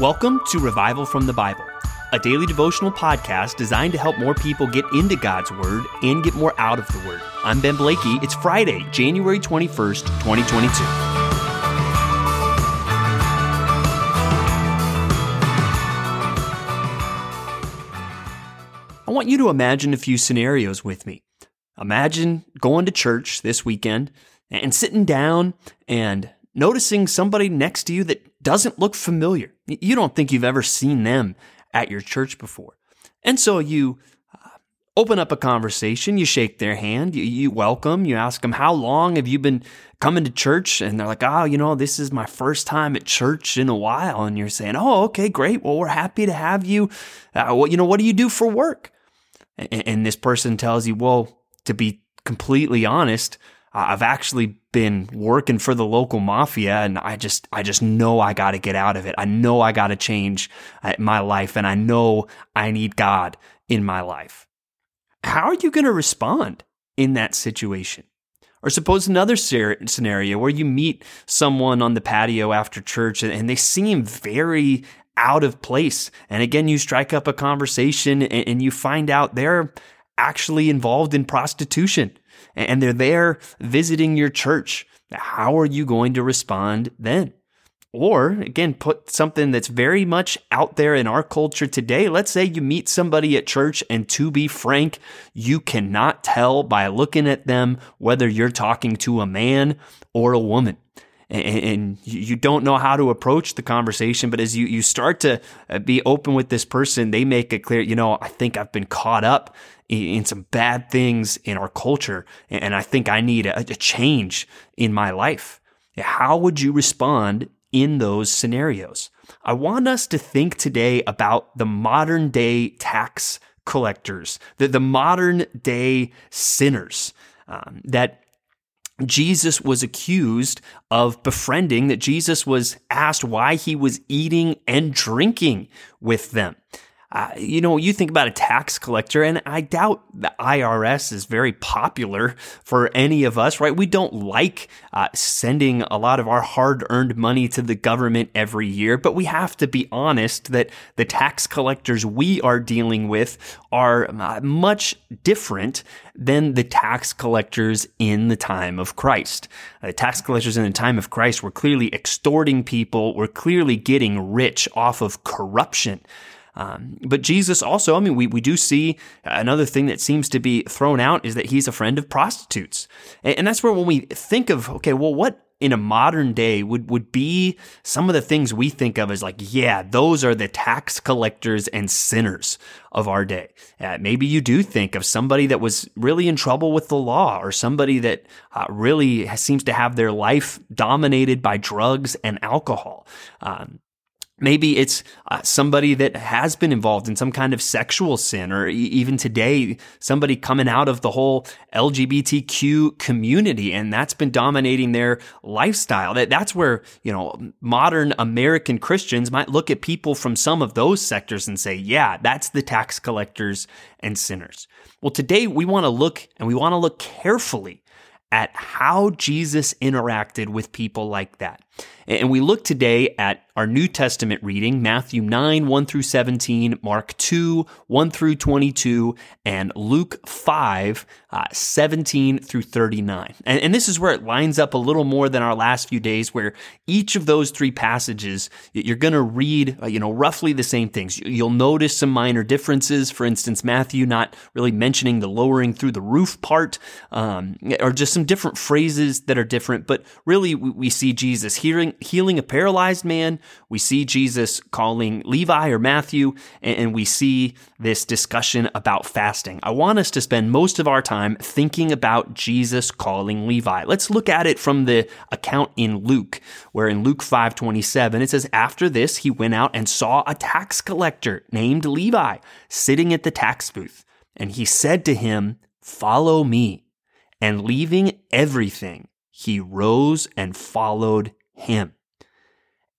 Welcome to Revival from the Bible, a daily devotional podcast designed to help more people get into God's Word and get more out of the Word. I'm Ben Blakey. It's Friday, January 21st, 2022. I want you to imagine a few scenarios with me. Imagine going to church this weekend and sitting down and noticing somebody next to you that doesn't look familiar. You don't think you've ever seen them at your church before. And so you uh, open up a conversation, you shake their hand, you, you, welcome, you ask them, How long have you been coming to church? And they're like, Oh, you know, this is my first time at church in a while. And you're saying, Oh, okay, great. Well, we're happy to have you. Uh, well, you know, what do you do for work? And, and this person tells you, Well, to be completely honest, I've actually been working for the local mafia and I just I just know I got to get out of it. I know I got to change uh, my life and I know I need God in my life. How are you going to respond in that situation? Or suppose another scenario where you meet someone on the patio after church and they seem very out of place. And again, you strike up a conversation and you find out they're actually involved in prostitution and they're there visiting your church. How are you going to respond then? Or again, put something that's very much out there in our culture today. Let's say you meet somebody at church, and to be frank, you cannot tell by looking at them whether you're talking to a man or a woman. And you don't know how to approach the conversation, but as you, you start to uh, be open with this person, they make it clear, you know, I think I've been caught up in some bad things in our culture, and I think I need a, a change in my life. How would you respond in those scenarios? I want us to think today about the modern day tax collectors, the, the modern day sinners um, that Jesus was accused of befriending, that Jesus was asked why he was eating and drinking with them. Uh, you know, you think about a tax collector, and I doubt the IRS is very popular for any of us, right? We don't like uh, sending a lot of our hard earned money to the government every year, but we have to be honest that the tax collectors we are dealing with are uh, much different than the tax collectors in the time of Christ. The tax collectors in the time of Christ were clearly extorting people, were clearly getting rich off of corruption. Um, but Jesus also, I mean, we, we do see another thing that seems to be thrown out is that he's a friend of prostitutes. And, and that's where when we think of, okay, well, what in a modern day would, would be some of the things we think of as like, yeah, those are the tax collectors and sinners of our day. Uh, maybe you do think of somebody that was really in trouble with the law or somebody that uh, really seems to have their life dominated by drugs and alcohol. Um, Maybe it's uh, somebody that has been involved in some kind of sexual sin, or e- even today, somebody coming out of the whole LGBTQ community, and that's been dominating their lifestyle. That that's where you know modern American Christians might look at people from some of those sectors and say, "Yeah, that's the tax collectors and sinners." Well, today we want to look and we want to look carefully at how Jesus interacted with people like that. And we look today at our New Testament reading, Matthew 9, 1 through 17, Mark 2, 1 through 22, and Luke 5, uh, 17 through 39. And, and, this is where it lines up a little more than our last few days, where each of those three passages, you're going to read, uh, you know, roughly the same things. You'll notice some minor differences. For instance, Matthew not really mentioning the lowering through the roof part, um, or just some different phrases that are different. But really, we, we see Jesus hearing healing a paralyzed man. We see Jesus calling Levi or Matthew, and we see this discussion about fasting. I want us to spend most of our time thinking about Jesus calling Levi. Let's look at it from the account in Luke, where in Luke 5:27 it says after this he went out and saw a tax collector named Levi sitting at the tax booth, and he said to him, "Follow me." And leaving everything, he rose and followed him.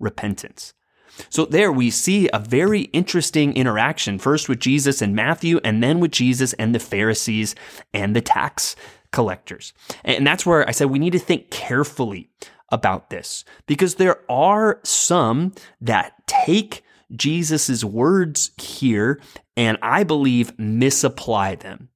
repentance. So there we see a very interesting interaction, first with Jesus and Matthew, and then with Jesus and the Pharisees and the tax collectors. And that's where I said we need to think carefully about this because there are some that take Jesus's words here and I believe misapply them.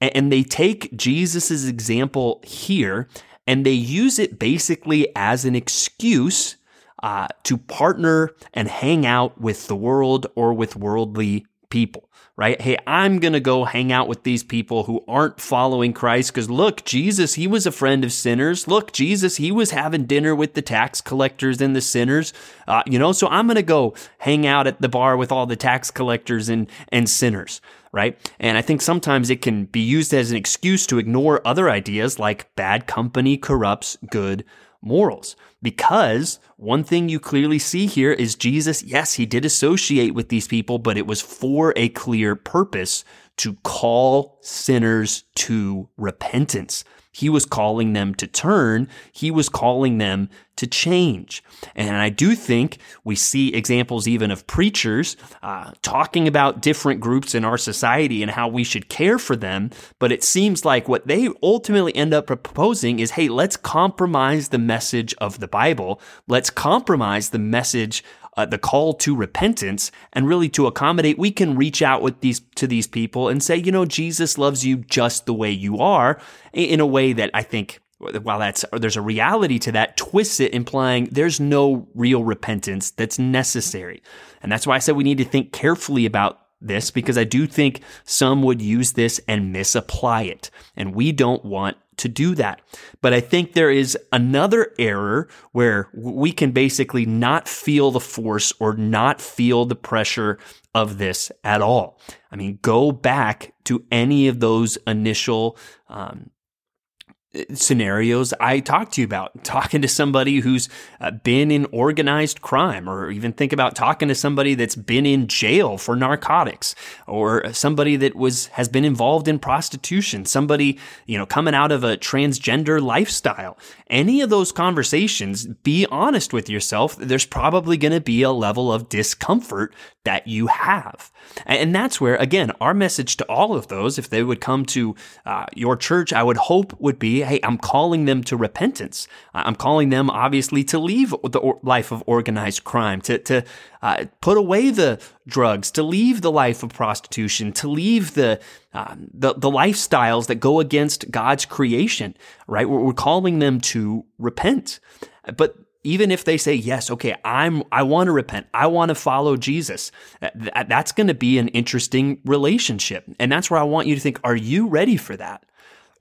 And they take Jesus's example here and they use it basically as an excuse uh, to partner and hang out with the world or with worldly people, right? Hey, I'm going to go hang out with these people who aren't following Christ because look, Jesus, he was a friend of sinners. Look, Jesus, he was having dinner with the tax collectors and the sinners, uh, you know, so I'm going to go hang out at the bar with all the tax collectors and, and sinners right? And I think sometimes it can be used as an excuse to ignore other ideas like bad company corrupts good morals. Because one thing you clearly see here is Jesus, yes, he did associate with these people, but it was for a clear purpose to call sinners to repentance. He was calling them to turn. He was calling them to change. And I do think we see examples even of preachers uh, talking about different groups in our society and how we should care for them. But it seems like what they ultimately end up proposing is, hey, let's compromise the message of the Bible. Let's compromise the message uh, the call to repentance and really to accommodate we can reach out with these to these people and say you know jesus loves you just the way you are in a way that i think while that's there's a reality to that twists it implying there's no real repentance that's necessary and that's why i said we need to think carefully about this because I do think some would use this and misapply it. And we don't want to do that. But I think there is another error where we can basically not feel the force or not feel the pressure of this at all. I mean, go back to any of those initial um, scenarios I talked to you about, talking to somebody who's uh, been in organized crime, or even think about talking to somebody that's been in jail for narcotics, or somebody that was has been involved in prostitution, somebody you know coming out of a transgender lifestyle. Any of those conversations, be honest with yourself. There's probably going to be a level of discomfort that you have, and that's where again our message to all of those, if they would come to uh, your church, I would hope would be hey, I'm calling them to repentance. I'm calling them, obviously, to leave the life of organized crime, to, to uh, put away the drugs, to leave the life of prostitution, to leave the, uh, the, the lifestyles that go against God's creation, right? We're, we're calling them to repent. But even if they say yes okay i'm i want to repent i want to follow jesus uh, uh, that's going to be an interesting relationship and that's where i want you to think are you ready for that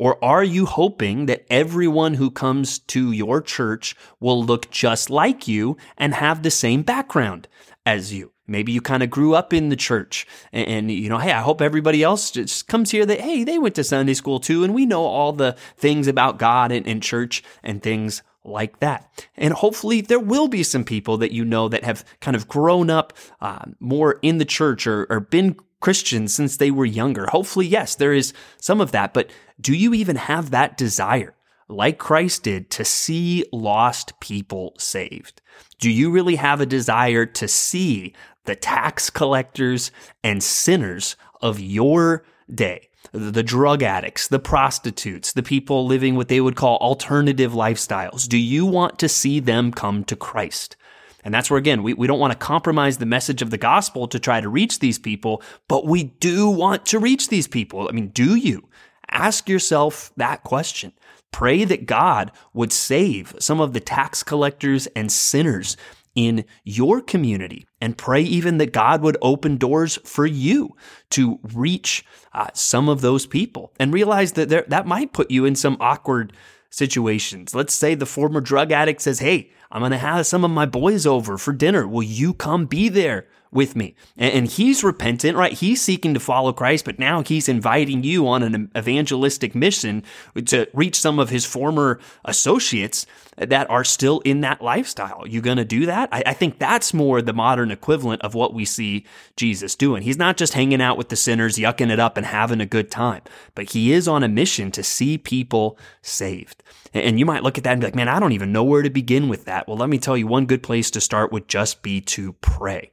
or are you hoping that everyone who comes to your church will look just like you and have the same background as you? Maybe you kind of grew up in the church and, and, you know, hey, I hope everybody else just comes here that, hey, they went to Sunday school too. And we know all the things about God and, and church and things like that. And hopefully there will be some people that you know that have kind of grown up uh, more in the church or, or been Christians since they were younger. Hopefully, yes, there is some of that, but do you even have that desire, like Christ did, to see lost people saved? Do you really have a desire to see the tax collectors and sinners of your day? The drug addicts, the prostitutes, the people living what they would call alternative lifestyles. Do you want to see them come to Christ? And that's where, again, we, we don't want to compromise the message of the gospel to try to reach these people, but we do want to reach these people. I mean, do you? Ask yourself that question. Pray that God would save some of the tax collectors and sinners in your community and pray even that God would open doors for you to reach uh, some of those people and realize that there, that might put you in some awkward situations. Let's say the former drug addict says, Hey, I'm going to have some of my boys over for dinner. Will you come be there with me. And he's repentant, right? He's seeking to follow Christ, but now he's inviting you on an evangelistic mission to reach some of his former associates that are still in that lifestyle. You going to do that? I, think that's more the modern equivalent of what we see Jesus doing. He's not just hanging out with the sinners, yucking it up and having a good time, but he is on a mission to see people saved. And you might look at that and be like, man, I don't even know where to begin with that. Well, let me tell you, one good place to start would just be to. Pray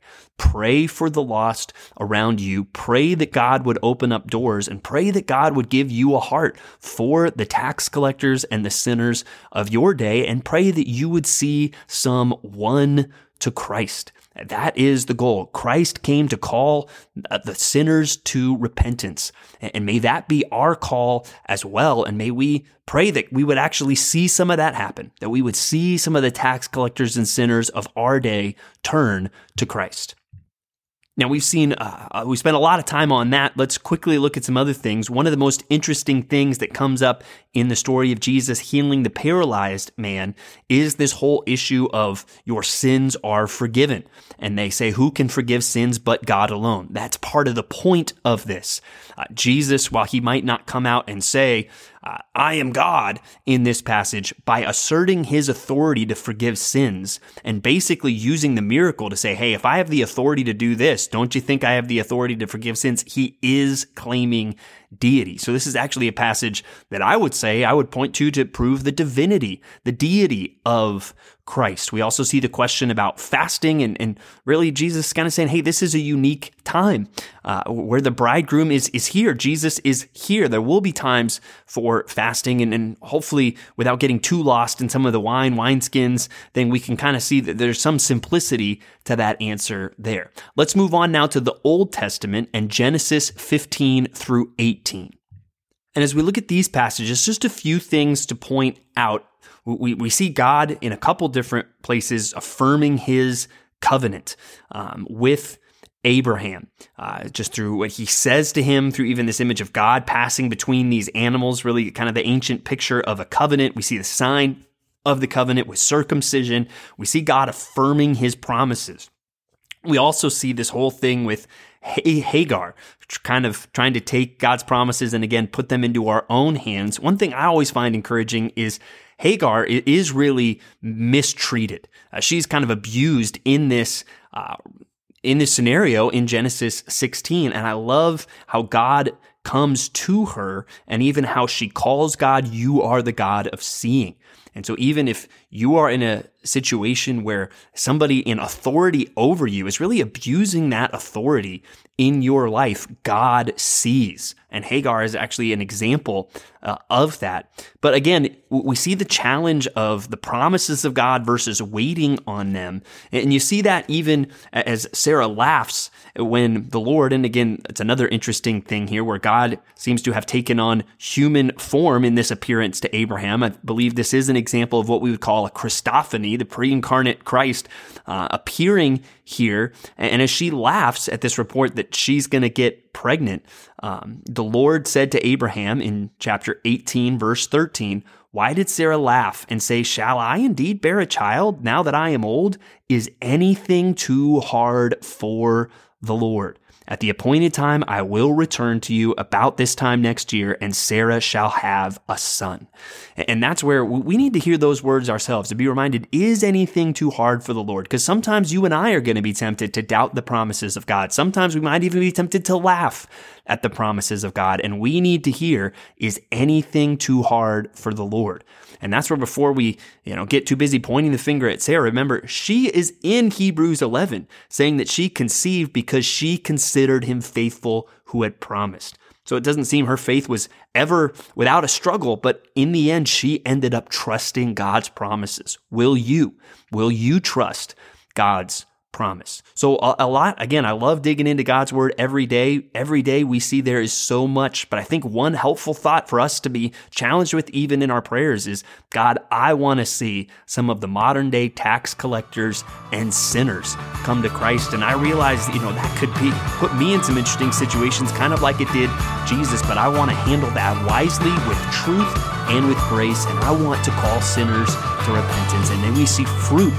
for the lost around you. Pray that God would open up doors and pray that God would give you a heart for the tax collectors and the sinners of your day and pray that you would see some one to Christ. That is the goal. Christ came to call uh, the sinners to repentance. And may that be our call as well. And may we pray that we would actually see some of that happen, that we would see some of the tax collectors and sinners of our day turn to Christ. Now we've seen uh, uh, we spent a lot of time on that. Let's quickly look at some other things. One of the most interesting things that comes up in the story of Jesus healing the paralyzed man is this whole issue of your sins are forgiven. And they say, who can forgive sins but God alone? That's part of the point of this. Uh, Jesus, while he might not come out and say, uh, I am God in this passage by asserting his authority to forgive sins and basically using the miracle to say, Hey, if I have the authority to do this, don't you think I have the authority to forgive sins? He is claiming deity. So this is actually a passage that I would say I would point to to prove the divinity, the deity of Christ. We also see the question about fasting and, and really Jesus kind of saying, hey, this is a unique time uh, where the bridegroom is, is here. Jesus is here. There will be times for fasting and, and hopefully without getting too lost in some of the wine, wineskins, then we can kind of see that there's some simplicity to that answer there. Let's move on now to the Old Testament and Genesis 15 through 18. And as we look at these passages, just a few things to point out we, we see God in a couple different places affirming his covenant um, with Abraham, uh, just through what he says to him, through even this image of God passing between these animals, really kind of the ancient picture of a covenant. We see the sign of the covenant with circumcision. We see God affirming his promises. We also see this whole thing with Hagar, kind of trying to take God's promises and again put them into our own hands. One thing I always find encouraging is Hagar is really mistreated. Uh, she's kind of abused in this. Uh, in this scenario in Genesis 16, and I love how God comes to her and even how she calls God, you are the God of seeing. And so, even if you are in a situation where somebody in authority over you is really abusing that authority in your life, God sees. And Hagar is actually an example uh, of that. But again, we see the challenge of the promises of God versus waiting on them. And you see that even as Sarah laughs when the Lord, and again, it's another interesting thing here where God seems to have taken on human form in this appearance to Abraham. I believe this is an example of what we would call a Christophany, the pre incarnate Christ uh, appearing here. And as she laughs at this report that she's going to get pregnant, um, the Lord said to Abraham in chapter 18, verse 13, Why did Sarah laugh and say, Shall I indeed bear a child now that I am old? Is anything too hard for the Lord? At the appointed time, I will return to you about this time next year, and Sarah shall have a son. And that's where we need to hear those words ourselves to be reminded is anything too hard for the Lord? Because sometimes you and I are going to be tempted to doubt the promises of God. Sometimes we might even be tempted to laugh at the promises of God. And we need to hear is anything too hard for the Lord? And that's where before we, you know, get too busy pointing the finger at Sarah, remember, she is in Hebrews 11 saying that she conceived because she considered him faithful who had promised. So it doesn't seem her faith was ever without a struggle, but in the end, she ended up trusting God's promises. Will you? Will you trust God's promise. So a, a, lot, again, I love digging into God's word every day. Every day we see there is so much, but I think one helpful thought for us to be challenged with even in our prayers is, God, I want to see some of the modern day tax collectors and sinners come to Christ. And I realize, you know, that could be put me in some interesting situations, kind of like it did Jesus, but I want to handle that wisely with truth and with grace. And I want to call sinners to repentance. And then we see fruit